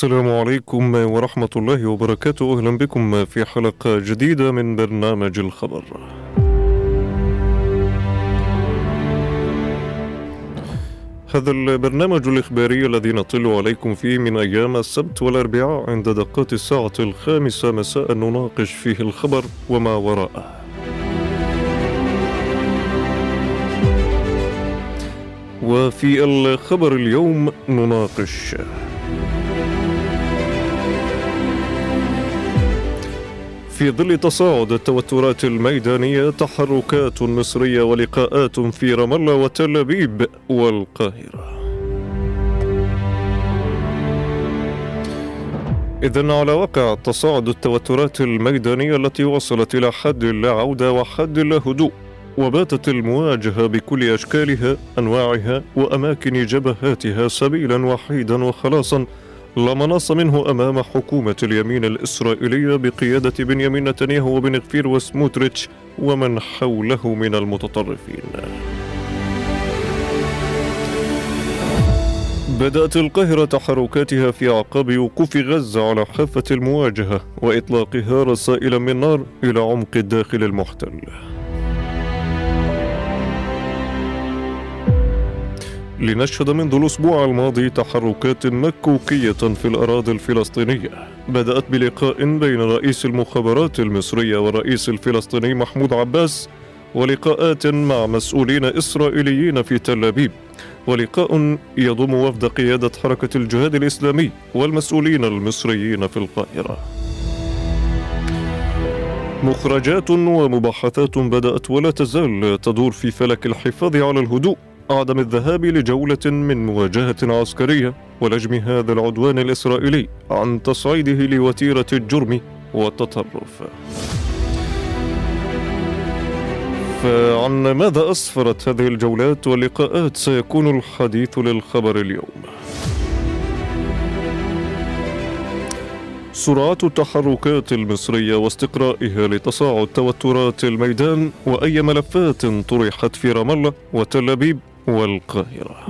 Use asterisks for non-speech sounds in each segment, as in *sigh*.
السلام عليكم ورحمة الله وبركاته. أهلا بكم في حلقة جديدة من برنامج الخبر. هذا البرنامج الإخباري الذي نطل عليكم فيه من أيام السبت والأربعاء عند دقات الساعة الخامسة مساء نناقش فيه الخبر وما وراءه. وفي الخبر اليوم نناقش في ظل تصاعد التوترات الميدانية تحركات مصرية ولقاءات في رام الله وتل أبيب والقاهرة. إذا على واقع تصاعد التوترات الميدانية التي وصلت إلى حد لا عودة وحد لا هدوء وباتت المواجهة بكل أشكالها أنواعها وأماكن جبهاتها سبيلا وحيدا وخلاصا. لا مناص منه أمام حكومة اليمين الإسرائيلية بقيادة بنيامين نتنياهو وبن غفير وسموتريتش ومن حوله من المتطرفين. بدأت القاهرة تحركاتها في أعقاب وقوف غزة على حافة المواجهة وإطلاقها رسائل من نار إلى عمق الداخل المحتل. لنشهد منذ الأسبوع الماضي تحركات مكوكية في الأراضي الفلسطينية. بدأت بلقاء بين رئيس المخابرات المصرية والرئيس الفلسطيني محمود عباس ولقاءات مع مسؤولين إسرائيليين في تل أبيب. ولقاء يضم وفد قيادة حركة الجهاد الإسلامي والمسؤولين المصريين في القاهرة. مخرجات ومباحثات بدأت ولا تزال تدور في فلك الحفاظ على الهدوء عدم الذهاب لجولة من مواجهة عسكرية ولجم هذا العدوان الإسرائيلي عن تصعيده لوتيرة الجرم والتطرف. فعن ماذا أسفرت هذه الجولات واللقاءات سيكون الحديث للخبر اليوم. سرعة التحركات المصرية واستقرائها لتصاعد توترات الميدان وأي ملفات طرحت في رام الله وتل أبيب والقاهرة.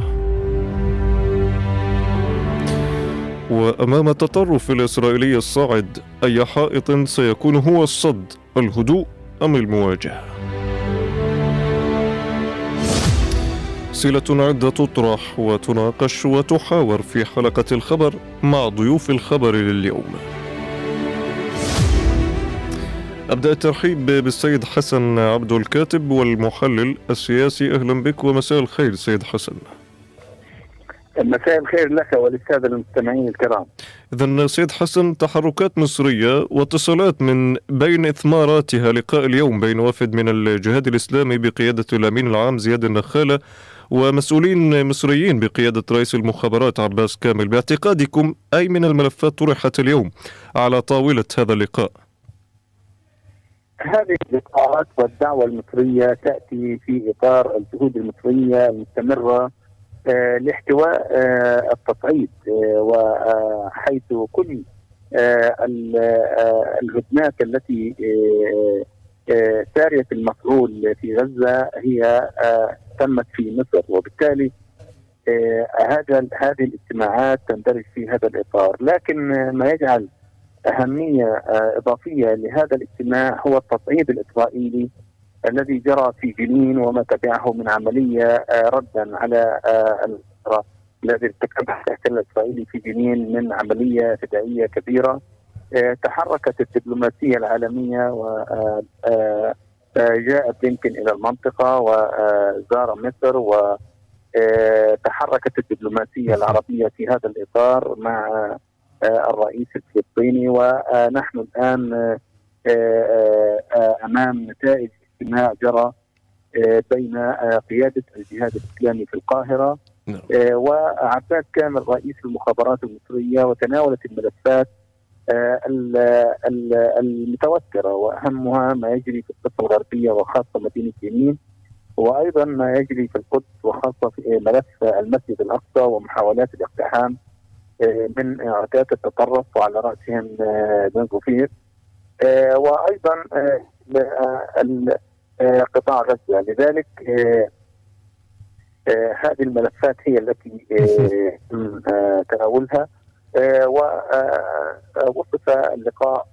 وأمام التطرف الإسرائيلي الصاعد أي حائط سيكون هو الصد الهدوء أم المواجهة؟ أسئلة عدة تطرح وتناقش وتحاور في حلقة الخبر مع ضيوف الخبر لليوم. أبدأ الترحيب بالسيد حسن عبد الكاتب والمحلل السياسي. أهلا بك ومساء الخير سيد حسن. مساء الخير لك وللسادة المستمعين الكرام. إذا سيد حسن تحركات مصرية واتصالات من بين إثماراتها لقاء اليوم بين وفد من الجهاد الإسلامي بقيادة الأمين العام زياد النخالة ومسؤولين مصريين بقيادة رئيس المخابرات عباس كامل. باعتقادكم أي من الملفات طرحت اليوم على طاولة هذا اللقاء؟ هذه اللقاءات والدعوة المصرية تأتي في إطار الجهود المصرية المستمرة آه لاحتواء آه التصعيد آه وحيث كل الهجمات التي سارية المفعول في غزة هي تمت في مصر. وبالتالي هذا هذه الاجتماعات تندرج في هذا الإطار. لكن ما يجعل أهمية إضافية لهذا الاجتماع هو التصعيد الإسرائيلي الذي جرى في جنين وما تبعه من عملية ردا على الذي ارتكبها الاحتلال الإسرائيلي في جنين من عملية فدائية كبيرة تحركت الدبلوماسية العالمية وجاء بلينكن إلى المنطقة وزار مصر وتحركت الدبلوماسية العربية في هذا الإطار مع الرئيس الفلسطيني ونحن الآن أمام نتائج اجتماع جرى بين قيادة الجهاد الإسلامي في القاهرة نعم. آه، وعباس كامل رئيس المخابرات المصرية وتناولت الملفات آه، ال- ال- المتوترة وأهمها ما يجري في الضفه الغربية وخاصة مدينة يمين وأيضا ما يجري في القدس وخاصة في ملف المسجد الأقصى ومحاولات الاقتحام آه، من عتاة التطرف وعلى رأسهم آه، بن غفير. آه، وأيضا آه، قطاع غزة. لذلك هذه الملفات هي التي تم تناولها. ووصف اللقاء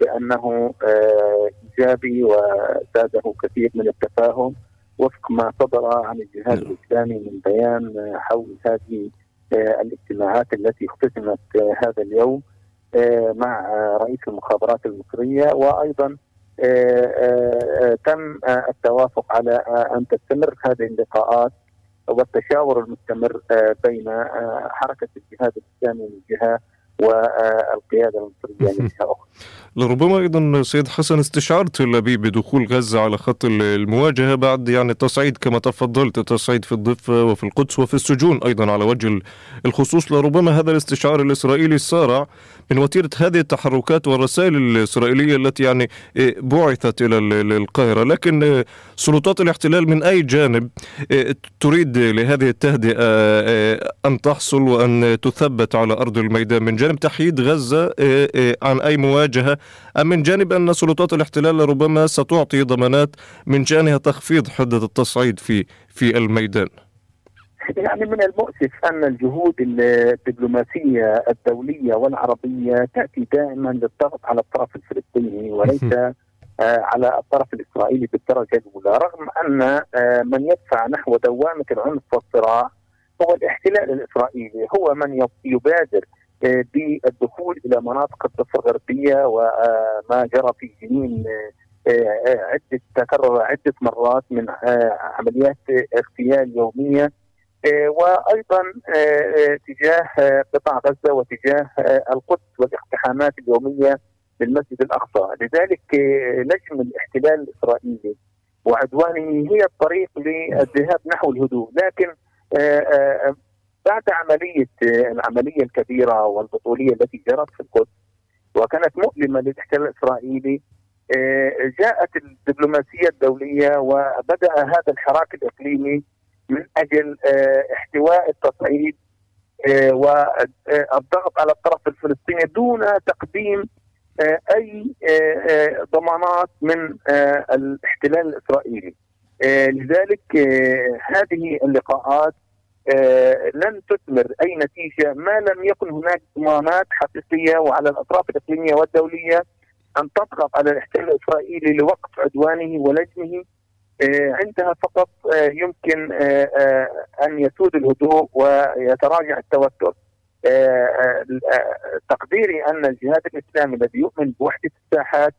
بأنه آه، إيجابي وزاده كثير من التفاهم. وفق ما صدر عن الجهاز نعم. الإسلامي من بيان حول هذه الاجتماعات التي اختتمت آه، هذا اليوم آه، مع آه، رئيس المخابرات المصرية وأيضا آه، آه، آه، تم آه، التوافق على آه، أن تستمر هذه اللقاءات والتشاور المستمر آه، بين آه، حركة الجهاد الإسلامي من جهة والقياده المصرية من *laughs* جهة أخرى. لربما أيضا سيد حسن استشعار تل ابيب بدخول غزة على خط المواجهة بعد يعني تصعيد كما تفضلت تصعيد في الضفة وفي القدس وفي السجون أيضا على وجه الخصوص. لربما هذا الاستشعار الإسرائيلي سارع من وتيرة هذه التحركات والرسائل الإسرائيلية التي يعني إيه، بعثت إلى ال- ال- القاهرة. لكن إيه، سلطات الاحتلال من أي جانب إيه، تريد لهذه التهدئة أن تحصل وأن تثبت على أرض الميدان من جانب تحييد غزة عن أي مواجهة من جانب أن سلطات الاحتلال ربما ستعطي ضمانات من شأنها تخفيض حدة التصعيد في في الميدان. يعني من المؤسف أن الجهود الدبلوماسية الدولية والعربية تأتي دائما للضغط على الطرف الفلسطيني وليس آه، على الطرف الإسرائيلي بالدرجة الأولى، رغم أن آه، من يدفع نحو دوامة العنف والصراع هو الاحتلال الإسرائيلي، هو من يب- يبادر بالدخول إلى مناطق الضفة الغربية وما جرى في جنين آه، آه، عدة تكرر عدة مرات من آه، عمليات اغتيال يومية. آه، وأيضا آه، آه، تجاه آه، قطاع غزة وتجاه آه، القدس والاقتحامات اليومية للمسجد الأقصى، لذلك آه، نجم الاحتلال الإسرائيلي وعدوانه هي الطريق للذهاب نحو الهدوء، لكن آه، آه، بعد عملية العملية الكبيرة والبطولية التي جرت في القدس وكانت مؤلمة للإحتلال الإسرائيلي آه، جاءت الدبلوماسية الدولية وبدأ هذا الحراك الإقليمي من أجل آه، احتواء التصعيد آه، والضغط على الطرف الفلسطيني دون تقديم أي ضمانات من الاحتلال الإسرائيلي. لذلك هذه اللقاءات لن تثمر أي نتيجة ما لم يكن هناك ضمانات حقيقية وعلى الأطراف الإقليمية والدولية أن تضغط على الاحتلال الإسرائيلي لوقف عدوانه ولجمه آه، عندها فقط آه، يمكن آه، آه، أن يسود الهدوء ويتراجع التوتر. آه، آه، آه، تقديري أن الجهاد الإسلامي الذي يؤمن بوحدة الساحات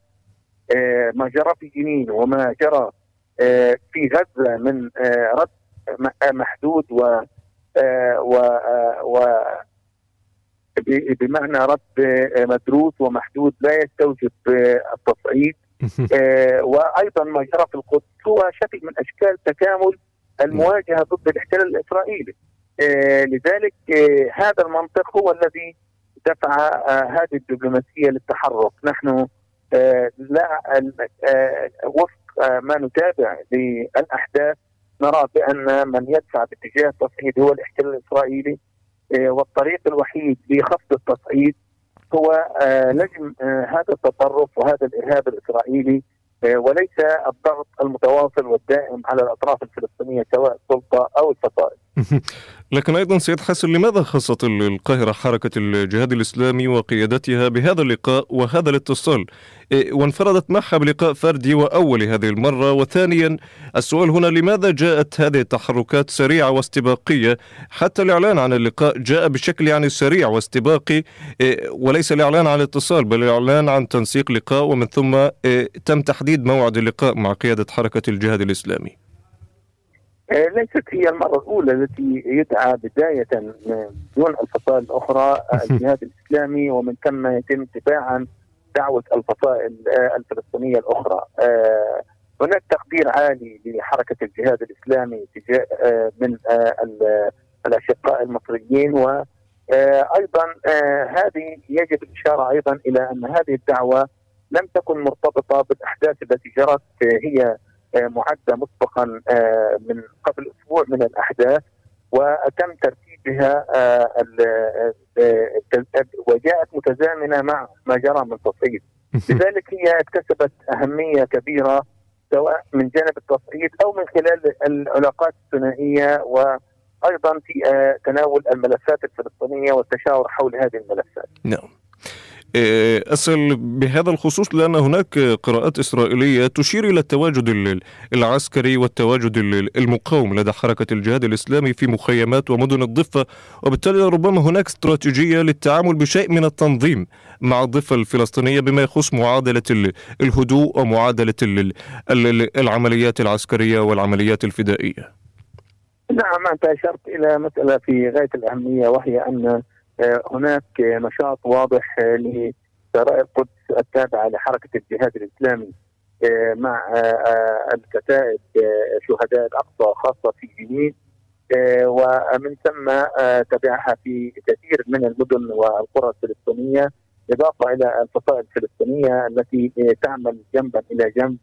آه، ما جرى في جنين وما جرى آه، في غزة من آه، رد محدود و آه، و آه، و بمعنى رد مدروس ومحدود لا يستوجب التصعيد. آه، وأيضا ما جرى في القدس هو شكل من أشكال تكامل المواجهة ضد الاحتلال الإسرائيلي. لذلك هذا المنطق هو الذي دفع هذه الدبلوماسية للتحرك، نحن لا وفق ما نتابع للأحداث نرى بأن من يدفع باتجاه التصعيد هو الاحتلال الإسرائيلي آه، والطريق الوحيد لخفض التصعيد هو آه، لجم آه، هذا التطرف وهذا الإرهاب الإسرائيلي آه، وليس الضغط المتواصل والدائم على الأطراف الفلسطينية سواء السلطة أو الفصائل. *laughs* لكن أيضا سيد حسن لماذا خصت ال- القاهرة حركه الجهاد الإسلامي وقيادتها بهذا اللقاء وهذا الاتصال وانفردت معها بلقاء فردي وأول هذه المرة. وثانيا السؤال هنا لماذا جاءت هذه التحركات سريعة واستباقية؟ حتى الإعلان عن اللقاء جاء بشكل يعني سريع واستباقي إيه، وليس الإعلان عن اتصال بل الإعلان عن تنسيق لقاء. ومن ثم إيه، تم تحديد موعد اللقاء مع قيادة حركة الجهاد الإسلامي. آه، ليست هي المرة الأولى التي يدعى بداية من دون الفصائل الأخرى آه، *laughs* الجهاد الإسلامي ومن ثم يتم تباعا دعوة الفصائل آه، الفلسطينية الأخرى. آه، هناك تقدير عالي لحركة الجهاد الإسلامي تجاه من آه، الأشقاء المصريين و أيضا هذه يجب الإشارة أيضا إلى أن هذه الدعوة لم تكن مرتبطة بالأحداث التي جرت هي معدة مسبقا من قبل أسبوع من الأحداث وتم ترتيبها وجاءت متزامنة مع ما جرى من تصعيد لذلك هي اكتسبت أهمية كبيرة سواء من جانب التصعيد أو من خلال العلاقات الثنائية وأيضا في آه، تناول الملفات الفلسطينية والتشاور حول هذه الملفات. نعم. آه، أسأل بهذا الخصوص لأن هناك قراءات إسرائيلية تشير إلى التواجد العسكري والتواجد المقاوم لدى حركة الجهاد الإسلامي في مخيمات ومدن الضفة وبالتالي ربما هناك استراتيجية للتعامل بشيء من التنظيم مع الضفة الفلسطينية بما يخص معادلة الهدوء ومعادلة العمليات العسكرية والعمليات الفدائية. نعم أنت أشرت إلى مسألة في غاية الأهمية وهي أن آه، هناك نشاط واضح لسراء القدس التابعة لحركة الجهاد الإسلامي آه، مع آه، الكتائب شهداء الأقصى خاصة في جنين ومن ثم تبعها في كثير من المدن والقرى الفلسطينية إضافة إلى الفصائل الفلسطينية التي تعمل جنبا إلى جنب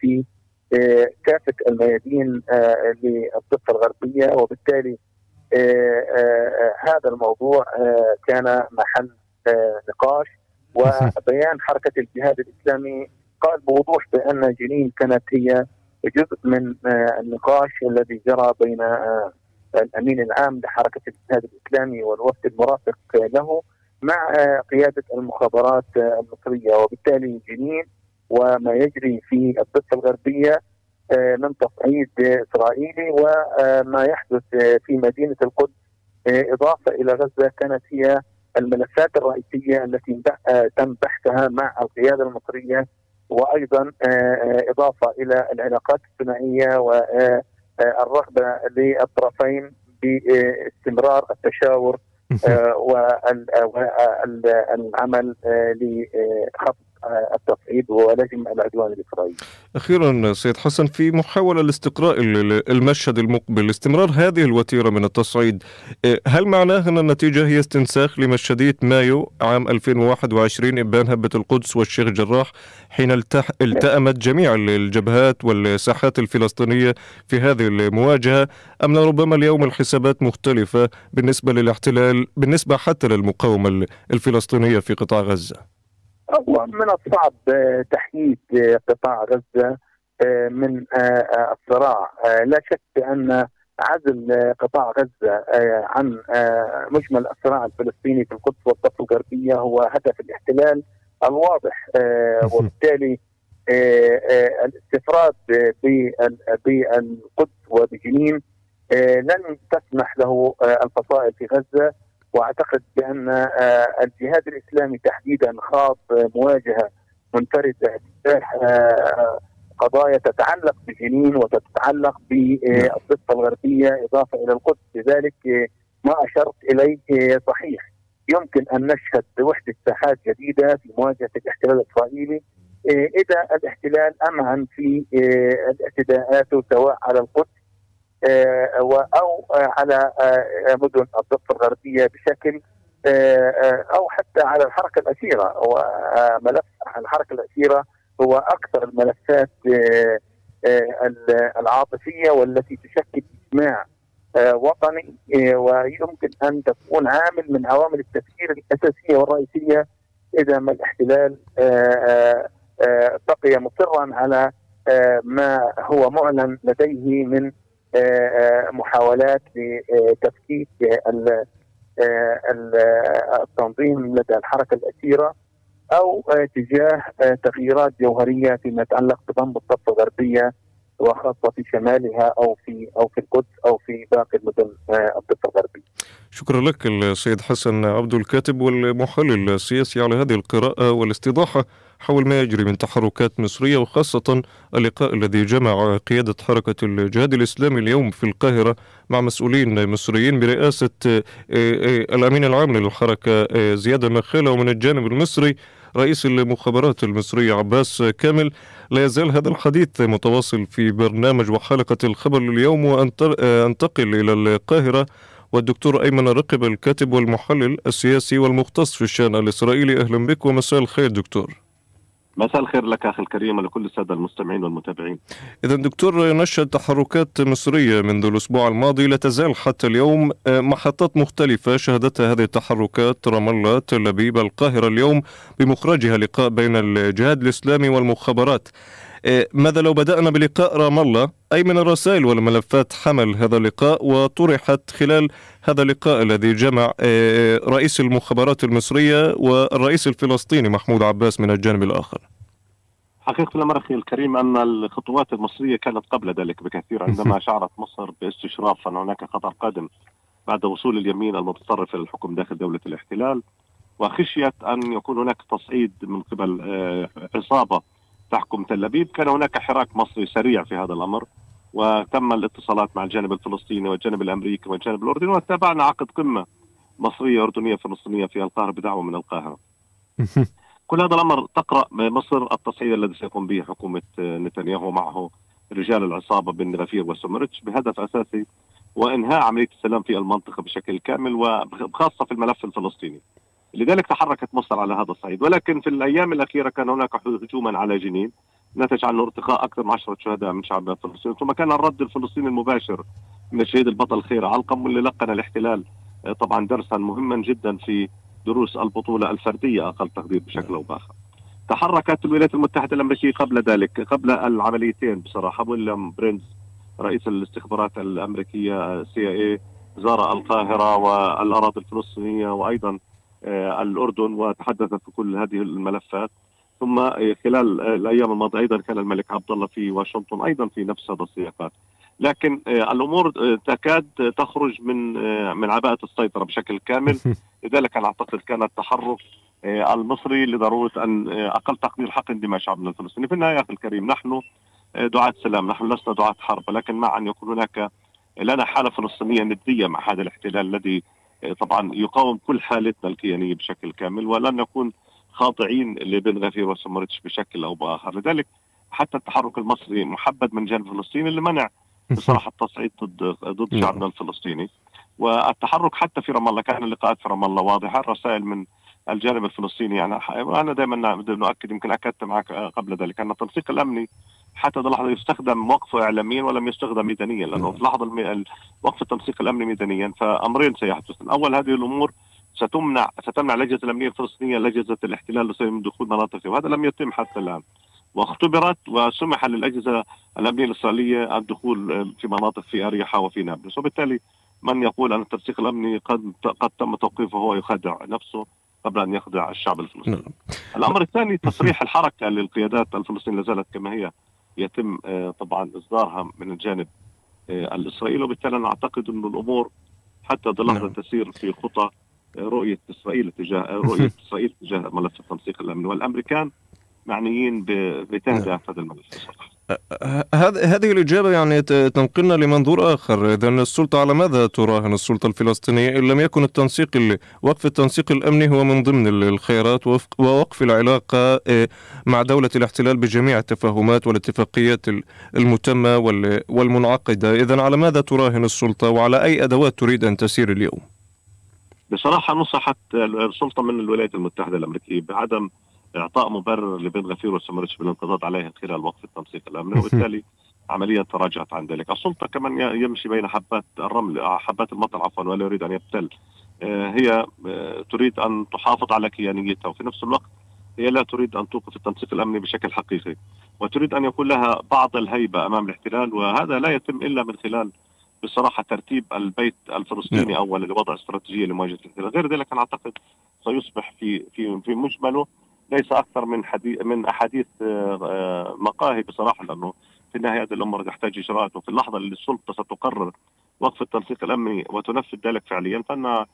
في كافة الميادين للضفة الغربية وبالتالي آه، آه، هذا الموضوع آه، كان محل نقاش. *laughs* وبيان حركة الجهاد الإسلامي قال بوضوح بأن جنين كانت هي جزء من النقاش الذي جرى بين الأمين العام لحركة الجهاد الإسلامي والوفد المرافق له مع قيادة المخابرات المصرية. وبالتالي جنين وما يجري في الضفة الغربية آه، من تصعيد إسرائيلي وما يحدث في مدينة القدس آه، إضافة إلى غزة كانت هي الملفات الرئيسية التي آه، تم بحثها مع القيادة المصرية وأيضا إضافة إلى العلاقات الثنائية والرغبه للطرفين باستمرار التشاور *laughs* والعمل لخفض التصعيد ولجم العدوان الإسرائيلي. أخيرا سيد حسن في محاولة لاستقراء المشهد المقبل استمرار هذه الوتيرة من التصعيد إيه، هل معناه أن النتيجة هي استنساخ لمشهدية مايو عام 2021 إبان هبة القدس والشيخ جراح حين التأمت جميع الجبهات والساحات الفلسطينية في هذه المواجهة أم ربما اليوم الحسابات مختلفة بالنسبة للاحتلال بالنسبة حتى للمقاومة الفلسطينية في قطاع غزة؟ هو من الصعب تحييد قطاع غزة آه، من آه، الصراع. آه، لا شك بان عزل قطاع غزة عن مجمل الصراع الفلسطيني في القدس والضفة الغربية هو هدف الاحتلال الواضح وبالتالي الاستفراد بالقدس وبجنين لن تسمح له الفصائل في غزة. واعتقد بأن آه، الجهاد الإسلامي تحديدا خاض مواجهة منفردة تجاه آه، قضايا تتعلق بجنين وتتعلق بالضفه الغربية إضافة إلى القدس لذلك آه، ما أشرت إليه صحيح. يمكن أن نشهد وحده ساحات جديدة في مواجهة الاحتلال الإسرائيلي. إذا الاحتلال امعن في اعتداءاته سواء على القدس آه، أو على آه، مدن الضفة الغربية بشكل آه، أو حتى على الحركة الأسيرة. وملف الحركة الأسيرة هو أكثر الملفات العاطفية والتي تشكل إجماع وطني ويمكن أن تكون عامل من عوامل التفكير الأساسية والرئيسية إذا ما الاحتلال بقي مصرا على ما هو معلن لديه من محاولات لتفكيك التنظيم لدى الحركة الأسيرة أو تجاه تغييرات جوهرية فيما يتعلق بضم الضفه الغربية وخاصة في شمالها أو في أو في القدس أو في باقي المدن الضفة الغربية. شكرا لك السيد حسن عبد الكاتب والمحلل السياسي على هذه القراءة والاستيضاحه حول ما يجري من تحركات مصرية وخاصة اللقاء الذي جمع قيادة حركة الجهاد الإسلامي اليوم في القاهرة مع مسؤولين مصريين برئاسة آه، آه، الأمين العام للحركة آه، زياد مخيلة ومن الجانب المصري رئيس المخابرات المصرية عباس كامل. لا يزال هذا الحديث متواصل في برنامج وحلقة الخبر اليوم وأنتقل إلى القاهرة. والدكتور أيمن رقب الكاتب والمحلل السياسي والمختص في الشأن الإسرائيلي أهلا بك ومساء الخير دكتور. مساء الخير لك أخي الكريم ولكل السادة المستمعين والمتابعين. اذا دكتور نشهد تحركات مصرية منذ الأسبوع الماضي لا تزال حتى اليوم آه، محطات مختلفة شهدتها هذه التحركات رام الله تل أبيب القاهرة اليوم بمخرجها لقاء بين الجهاد الإسلامي والمخابرات. آه، ماذا لو بدأنا بلقاء رام الله؟ أي من الرسائل والملفات حمل هذا اللقاء وطرحت خلال هذا اللقاء الذي جمع آه، رئيس المخابرات المصرية والرئيس الفلسطيني محمود عباس من الجانب الآخر. حقيقة الأمر أخي الكريم أن الخطوات المصرية كانت قبل ذلك بكثير. *laughs* عندما شعرت مصر باستشراف أن هناك خطر قادم بعد وصول اليمين المتطرف إلى الحكم داخل دولة الاحتلال وخشيت أن يكون هناك تصعيد من قبل آه، عصابة تحكم تل أبيب. كان هناك حراك مصري سريع في هذا الأمر وتم الاتصالات مع الجانب الفلسطيني والجانب الأمريكي والجانب الأردني وتابعنا عقد قمة مصرية أردنية فلسطينية في القاهرة بدعوة من القاهرة. *laughs* كل هذا الأمر تقرأ مصر التصعيد الذي سيقوم به حكومة نتنياهو معه رجال العصابة بن غفير وسمرتش بهدف أساسي وإنهاء عملية السلام في المنطقة بشكل كامل وخاصة في الملف الفلسطيني. لذلك تحركت مصر على هذا الصعيد. ولكن في الأيام الأخيرة كان هناك هجوما على جنين نتج عنه ارتقاء أكثر من عشرة شهداء من شعب فلسطين. ثم كان الرد الفلسطيني المباشر من الشهيد البطل خيري علقم واللي لقن الاحتلال آه، طبعا درسا مهما جدا في دروس البطولة الفردية أقل تقدير بشكل أو بآخر. تحركت الولايات المتحدة الأمريكية قبل ذلك قبل العمليتين بصراحة. ويليام بيرنز رئيس الاستخبارات الأمريكية CI زار القاهرة والأراضي الفلسطينية وأيضا آه، الأردن وتحدث في كل هذه الملفات. ثم آه، خلال آه، الأيام الماضية أيضا كان الملك عبد الله في واشنطن أيضا في نفس هذا السياقات. لكن الأمور تكاد تخرج من من عباءة السيطرة بشكل كامل. *laughs* لذلك أنا أعتقد كان التحرك المصري لضرورة أن أقل تقدير حق اندماج شعبنا الفلسطيني في النهاية أخي الكريم نحن دعاة سلام نحن لسنا دعاة حرب. ولكن مع أن يكون هناك لنا حالة فلسطينية ندية مع هذا الاحتلال الذي طبعا يقاوم كل حالتنا الكيانية بشكل كامل ولن نكون خاضعين لبن غفير وسمرتش بشكل أو بآخر لذلك حتى التحرك المصري محبد من جانب فلسطين اللي منع *laughs* بصراحة التصعيد ضد ضد نعم. شعبنا الفلسطيني والتحرك حتى في رام الله كان اللقاءات في رام الله واضحة الرسائل من الجانب الفلسطيني يعني. أنا دائما نؤكد يمكن أكدت معك قبل ذلك أن التنسيق الأمني حتى هذه اللحظة يستخدم وقفه اعلاميا ولم يستخدم ميدانيا لأنه في اللحظه المي... وقف التنسيق الأمني ميدانيا فأمرين سيحدثن، أول هذه الأمور ستمنع ستمنع الاجهزه الأمنية الفلسطينية الاجهزه الاحتلال من دخول مناطق وهذا لم يتم حتى الآن. واختبرت وسمح للأجهزة الأمنية الإسرائيلية الدخول في مناطق في أريحا وفي نابلس. وبالتالي من يقول أن التنسيق الأمني قد قد تم توقيفه هو يخدع نفسه. قبل أن يخدع الشعب الفلسطيني. نعم. الأمر الثاني تصريح الحركة للقيادات الفلسطينية لا زالت كما هي يتم آه، طبعا إصدارها من الجانب آه، الإسرائيلي وبالتالي أنا أعتقد انه الأمور حتى لحظه نعم. تسير في خطى آه، رؤية إسرائيل تجاه رؤية *laughs* إسرائيل تجاه ملف التنسيق الأمني والأمريكان معنيين بتهدئة نعم. هذا الملف هذه الإجابة يعني تنقلنا لمنظور آخر. إذا السلطة على ماذا تراهن السلطة الفلسطينية إن لم يكن التنسيق وقف التنسيق الأمني هو من ضمن الخيارات ووقف العلاقة آه، مع دولة الاحتلال بجميع التفاهمات والاتفاقيات المتمة والمنعقدة. إذا على ماذا تراهن السلطة وعلى أي أدوات تريد أن تسير اليوم؟ بصراحة نصحت السلطة من الولايات المتحدة الأمريكية بعدم إعطاء مبرر لبن غفير وسمرتش بالانقضاض عليه خلال وقف التنسيق الامني *laughs* وبالتالي عملية تراجعت عن ذلك. السلطة كمان يمشي بين حبات الرمل حبات المطر عفوا ولا يريد أن يبتل. آه، هي آه، تريد أن تحافظ على كيانيتها وفي نفس الوقت هي لا تريد أن توقف التنسيق الأمني بشكل حقيقي وتريد أن يكون لها بعض الهيبة أمام الاحتلال وهذا لا يتم إلا من خلال بصراحة ترتيب البيت الفلسطيني نعم. أولا لوضع استراتيجية لمواجهة الاحتلال. غير ذلك أنا أعتقد سيصبح في في في مجمله ليس أكثر من حديث من أحاديث آه، آه، مقاهي بصراحة لأنه في النهاية هذه الأمور تحتاج إجراءات وفي اللحظة اللي السلطة ستقرر وقف التنسيق الأمني وتنفذ ذلك فعليا فإن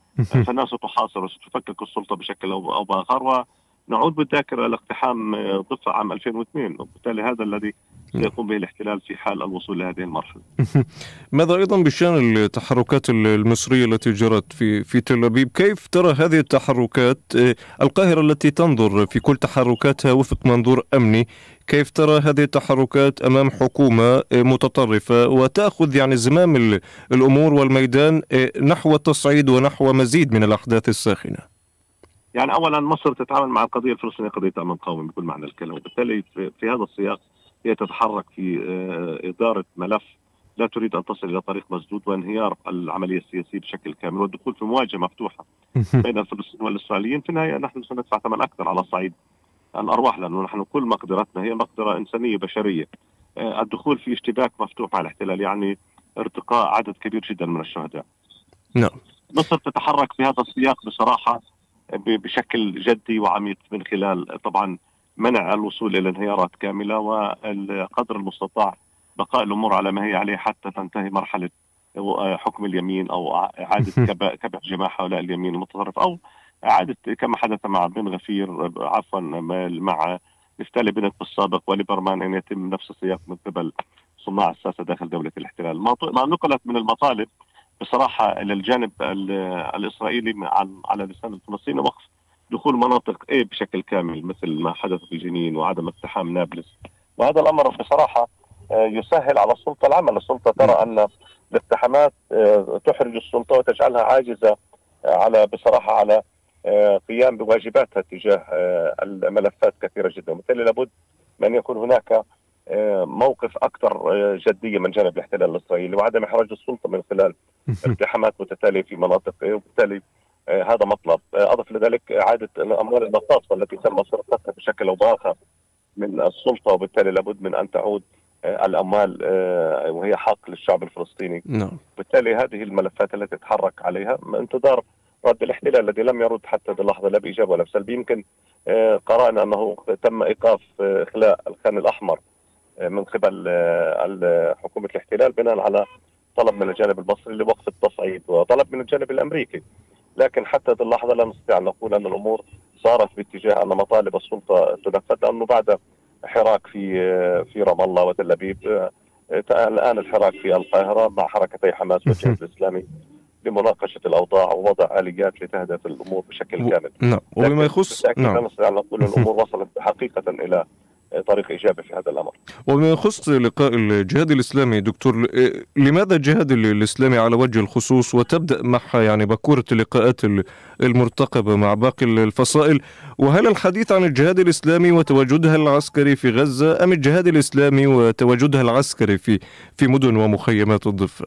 فالناس ستحاصر وستفكك السلطة بشكل أو بآخر نعود بالذاكرة لاقتحام ضفه عام 2002 وبالتالي هذا الذي سيقوم به الاحتلال في حال الوصول لهذه المرحلة. *laughs* ماذا أيضا بشأن التحركات المصرية التي جرت في في تل أبيب، كيف ترى هذه التحركات القاهرة التي تنظر في كل تحركاتها وفق منظور أمني، كيف ترى هذه التحركات أمام حكومة متطرفة وتأخذ يعني زمام الأمور والميدان نحو التصعيد ونحو مزيد من الأحداث الساخنة؟ يعني اولا مصر تتعامل مع القضية الفلسطينية قضية آمن قومي بكل معنى الكلمة، وبالتالي في هذا السياق هي تتحرك في آه، إدارة ملف لا تريد أن تصل إلى طريق مسدود وانهيار العملية السياسية بشكل كامل والدخول في مواجهة مفتوحة بين الفلسطينيين والإسرائيليين. في النهاية نحن سندفع ثمن أكثر على صعيد الأرواح لأنه نحن كل مقدرتنا هي مقدرة إنسانية بشرية. آه، الدخول في اشتباك مفتوح مع الاحتلال يعني ارتقاء عدد كبير جدا من الشهداء. نعم. مصر تتحرك في هذا السياق بصراحة بشكل جدي وعميق من خلال طبعا منع الوصول إلى انهيارات كاملة والقدر المستطاع بقاء الأمور على ما هي عليه حتى تنتهي مرحلة حكم اليمين أو إعادة كبح جماح هؤلاء اليمين المتطرف أو إعادة كما حدث مع بن غفير عفوا مع نفتالي بنت بالسابق وليبرمان أن يتم نفس السياق من قبل صناع الساسة داخل دولة الاحتلال. ما نقلت من المطالب بصراحة للجانب الإسرائيلي على لسان الفلسطيني وقف دخول مناطق إيه بشكل كامل مثل ما حدث في جنين وعدم اقتحام نابلس. وهذا الأمر بصراحة آه، يسهل على السلطة العمل، السلطة ترى أن الاقتحامات آه، تحرج السلطة وتجعلها عاجزة آه، على بصراحة على قيام بواجباتها تجاه الملفات كثيرة جدا، وبالتالي لابد من يكون هناك موقف أكثر جدية من جانب الاحتلال الإسرائيلي وعدم إحراج السلطة من خلال اقتحامات متتالية في مناطق وبالتالي آه، هذا مطلب. آه، أضف لذلك إعادة الأموال المختصه التي تم سرقتها بشكل أو باخر من السلطة وبالتالي لابد من أن تعود آه، الأموال وهي حق للشعب الفلسطيني. نعم. بالتالي هذه الملفات التي تحرك عليها انتظار رد الاحتلال الذي لم يرد حتى هذه اللحظة لا بإيجاب ولا بسلب. يمكن قرأنا أنه تم إيقاف اخلاء الخان الأحمر من قبل حكومة الاحتلال بناء على طلب من الجانب المصري لوقف التصعيد وطلب من الجانب الأمريكي. لكن حتى هذه اللحظة لا نستطيع أن نقول أن الأمور صارت باتجاه أن مطالب السلطة تنفذ لأنه بعد حراك في في رام الله وتل أبيب الآن الحراك في القاهرة مع حركتي حماس والجهاد *laughs* الإسلامي لمناقشة الأوضاع ووضع آليات لتهدف الأمور بشكل كامل. نعم. وبما يخص نعم لا نستطيع أن نقول الأمور *laughs* وصلت حقيقة إلى طريق إيجابي في هذا الأمر وما يخص لقاء الجهاد الإسلامي دكتور لماذا الجهاد الإسلامي على وجه الخصوص وتبدأ معها يعني بكورة اللقاءات المرتقبة مع باقي الفصائل وهل الحديث عن الجهاد الإسلامي وتواجدها العسكري في غزة أم الجهاد الإسلامي وتواجدها العسكري في في مدن ومخيمات الضفة؟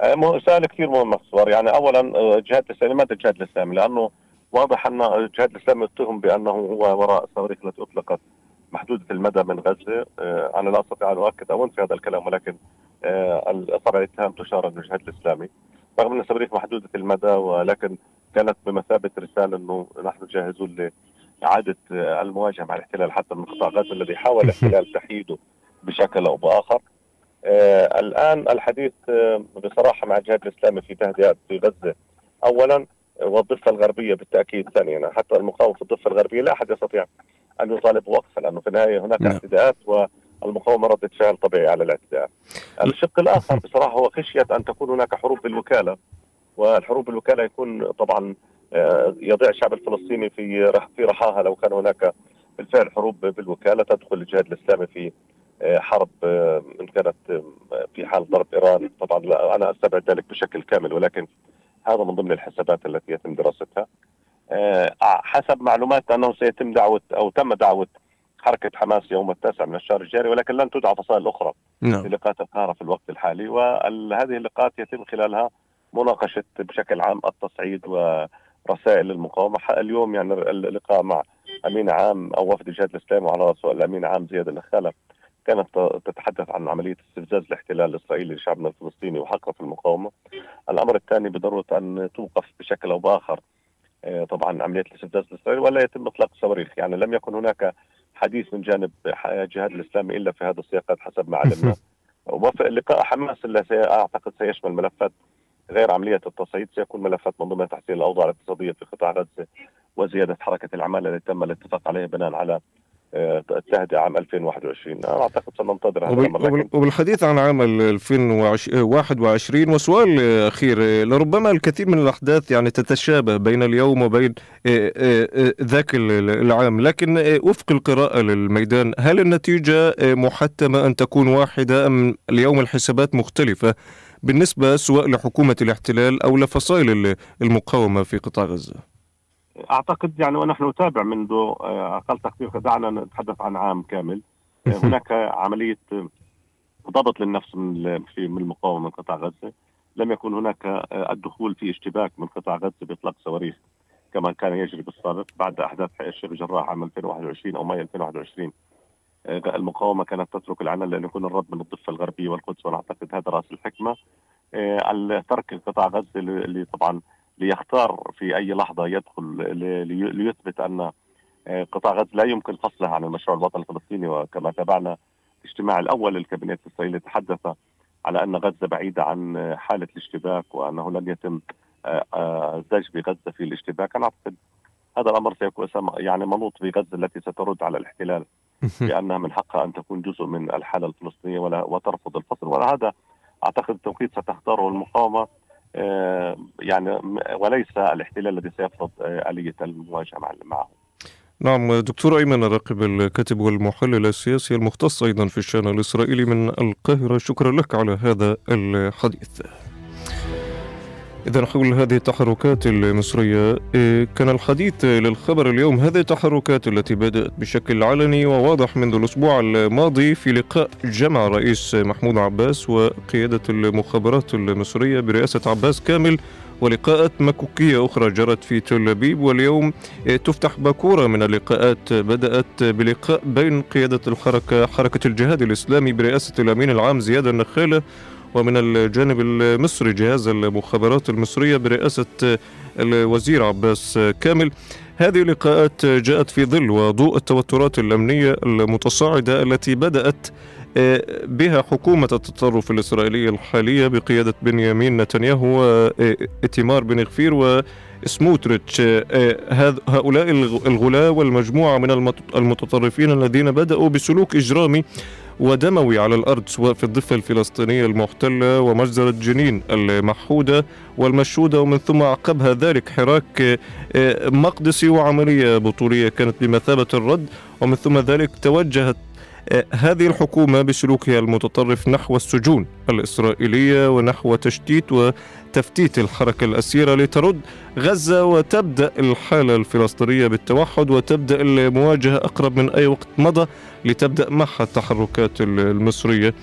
أه، سؤال كثير مهم مخصور يعني اولا الجهاد أه، الإسلامي ماذا الجهاد الإسلامي؟ لأنه واضح أن الجهاد الإسلامي اتهم بأنه هو وراء الصواريخ التي أطلقت محدودة المدى من غزة. آه، أنا لا أستطيع أن أؤكد أو أنفي هذا الكلام ولكن آه، طبعا الاتهام تشار للجهاد الإسلامي. رغم أن الصواريخ محدودة المدى ولكن كانت بمثابة رسالة أنه نحن جاهزون لإعادة آه، المواجهة مع الاحتلال حتى من قطاع غزة الذي حاول *laughs* الاحتلال تحييده بشكل أو بآخر. الآن الحديث بصراحة مع الجهاد الإسلامي في تهدئات في غزة. أولا والضفة الغربية بالتأكيد ثانيا حتى المقاومة في الضفة الغربية لا أحد يستطيع أن يطالب بوقفه لأنه في النهاية هناك نعم. اعتداءات والمقاومة ردة فعل طبيعي على الاعتداء. الشق الآخر *laughs* بصراحة هو خشية أن تكون هناك حروب بالوكالة والحروب بالوكالة يكون طبعا آه، يضيع الشعب الفلسطيني في في رحاها لو كان هناك بالفعل حروب بالوكالة تدخل الجهاد الإسلامي في آه، حرب آه، إن كانت في حال ضرب إيران طبعا أنا أستبعد ذلك بشكل كامل ولكن هذا من ضمن الحسابات التي يتم دراستها حسب معلومات أنه سيتم دعوة أو تم دعوة حركة حماس يوم التاسع من الشهر الجاري ولكن لن تدعى فصائل أخرى نعم. للقاءات القاهره في الوقت الحالي وهذه اللقاءات يتم خلالها مناقشة بشكل عام التصعيد ورسائل المقاومة اليوم يعني اللقاء مع أمين عام أو وفد الجهاد الإسلامي وعلى راسه الأمين عام زياد النخاله كانت تتحدث عن عملية استفزاز الاحتلال الإسرائيلي لشعبنا الفلسطيني وحقه في المقاومة. الأمر الثاني بضروره أن توقف بشكل أو بآخر آه، طبعا عملية الاستفزاز الإسرائيلي ولا يتم إطلاق صواريخ يعني لم يكن هناك حديث من جانب الجهاد الإسلامي إلا في هذا السياقات حسب ما *laughs* علمنا. لقاء حماس اللي أعتقد سيشمل ملفات غير عملية التصعيد. سيكون ملفات من ضمن تحسين الأوضاع الاقتصادية في قطاع غزة وزيادة حركة العمالة التي تم الاتفاق عليها بناء على التهدئة عام 2021 أنا أعتقد سننتظر هذا الامر وبالحديث عن عام 2021 وسؤال أخير لربما الكثير من الأحداث يعني تتشابه بين اليوم وبين آه، آه، آه، ذاك العام. لكن وفق القراءة للميدان هل النتيجة محتمة أن تكون واحدة أم اليوم الحسابات مختلفة بالنسبة سواء لحكومة الاحتلال أو لفصائل المقاومة في قطاع غزة؟ أعتقد يعني ونحن نتابع منذ آه، أقل تقدير دعنا نتحدث عن عام كامل. آه، *laughs* هناك عملية ضبط للنفس من في من المقاومة من قطاع غزة. لم يكن هناك آه، الدخول في اشتباك من قطاع غزة بإطلاق صواريخ كما كان يجري بالسابق. بعد أحداث حي الشيخ جراح عام 2021 أو ماي 2021 المقاومة كانت تترك العمل لأن يكون الرد من الضفة الغربية والقدس. وأنا أعتقد هذا رأس الحكمة. ترك قطاع غزة اللي طبعا ليختار في أي لحظة يدخل ليثبت أن آه، قطاع غزة لا يمكن فصلها عن المشروع الوطني الفلسطيني. وكما تابعنا الاجتماع الأول للكابينت الإسرائيلي تحدث على أن غزة بعيدة عن حالة الاشتباك وأنه لن يتم الزج آه، بغزة في الاشتباك. أنا أعتقد هذا الأمر سيكون يعني منوط بغزه التي سترد على الاحتلال بأنها من حقها أن تكون جزء من الحالة الفلسطينية ولا وترفض الفصل. وهذا أعتقد التوقيت ستختاره المقاومة. آه، يعني وليس الاحتلال الذي سيفرض آه، آلية المواجهة معه نعم دكتور أيمن الراقب الكاتب والمحلل السياسي المختص أيضا في الشأن الإسرائيلي من القاهرة. شكرا لك على هذا الحديث. إذا حول هذه التحركات المصرية إيه، كان الحديث للخبر اليوم. هذه التحركات التي بدأت بشكل علني وواضح منذ الأسبوع الماضي في لقاء جمع رئيس محمود عباس وقيادة المخابرات المصرية برئاسة عباس كامل ولقاءات مكوكية أخرى جرت في تل أبيب. واليوم إيه، تفتح باكورة من اللقاءات. بدأت بلقاء بين قيادة الحركة حركة الجهاد الإسلامي برئاسة الأمين العام زياد النخالة ومن الجانب المصري جهاز المخابرات المصرية برئاسة الوزير عباس كامل. هذه اللقاءات جاءت في ظل وضوء التوترات الأمنية المتصاعدة التي بدأت آه، بها حكومة التطرف الإسرائيلية الحالية بقيادة بنيامين نتنياهو وإتمار بن غفير وسموتريتش آه، هؤلاء الغلاة والمجموعة من المتطرفين الذين بدأوا بسلوك إجرامي ودموي على الأرض سواء في الضفة الفلسطينية المحتلة ومجزرة جنين المحودة والمشهودة ومن ثم عقبها ذلك حراك آه، مقدسي وعملية بطولية كانت بمثابة الرد ومن ثم ذلك توجهت هذه الحكومة بسلوكها المتطرف نحو السجون الإسرائيلية ونحو تشتيت وتفتيت الحركة الأسيرة لترد غزة وتبدأ الحالة الفلسطينية بالتوحد وتبدأ المواجهة أقرب من أي وقت مضى لتبدأ معها التحركات المصرية.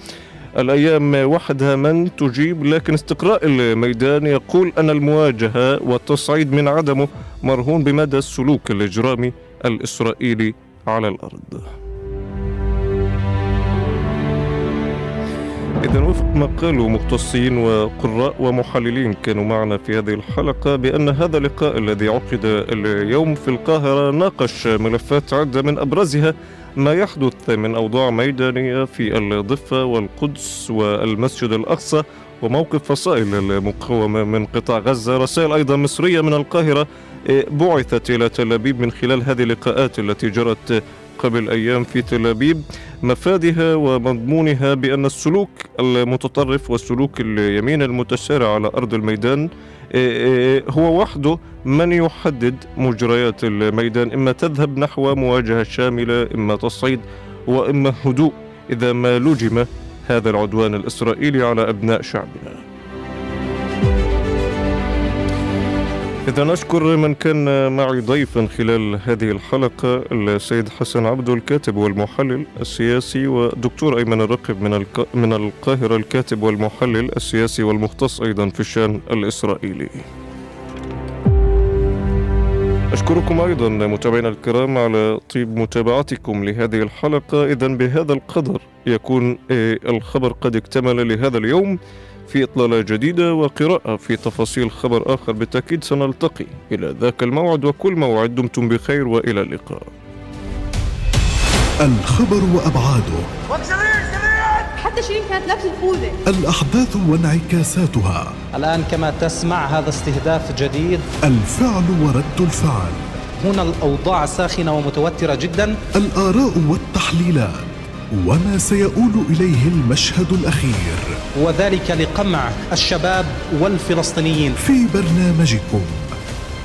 الأيام وحدها من تجيب لكن استقراء الميدان يقول أن المواجهة والتصعيد من عدمه مرهون بمدى السلوك الإجرامي الإسرائيلي على الأرض. إذا وفق ما قالوا مختصين وقراء ومحللين كانوا معنا في هذه الحلقة بأن هذا اللقاء الذي عقد اليوم في القاهرة ناقش ملفات عدة من أبرزها ما يحدث من أوضاع ميدانية في الضفة والقدس والمسجد الأقصى وموقف فصائل المقاومة من قطاع غزة. رسائل أيضا مصرية من القاهرة بعثت إلى تل أبيب من خلال هذه اللقاءات التي جرت قبل أيام في تل أبيب. مفادها ومضمونها بأن السلوك المتطرف والسلوك اليمين المتسارع على أرض الميدان إيه، إيه، هو وحده من يحدد مجريات الميدان إما تذهب نحو مواجهة شاملة إما تصعيد وإما هدوء إذا ما لجم هذا العدوان الإسرائيلي على أبناء شعبنا. إذا نشكر من كان معي ضيفا خلال هذه الحلقة السيد حسن عبدو الكاتب والمحلل السياسي ودكتور أيمن الرقب من من القاهرة الكاتب والمحلل السياسي والمختص أيضا في الشأن الإسرائيلي. أشكركم أيضا متابعينا الكرام على طيب متابعتكم لهذه الحلقة إذا بهذا القدر يكون آه، الخبر قد اكتمل لهذا اليوم في إطلالة جديدة وقراءة في تفاصيل خبر آخر بالتأكيد سنلتقي. إلى ذاك الموعد وكل موعد دمتم بخير وإلى اللقاء. الخبر وأبعاده. حتى شيرين كانت لابسة الخوذة الأحداث وانعكاساتها. الآن كما تسمع هذا استهداف جديد. الفعل ورد الفعل. هنا الأوضاع ساخنة ومتوترة جدا. الآراء والتحليلات. وما سيؤول إليه المشهد الأخير. وذلك لقمع الشباب والفلسطينيين. في برنامجكم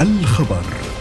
الخبر.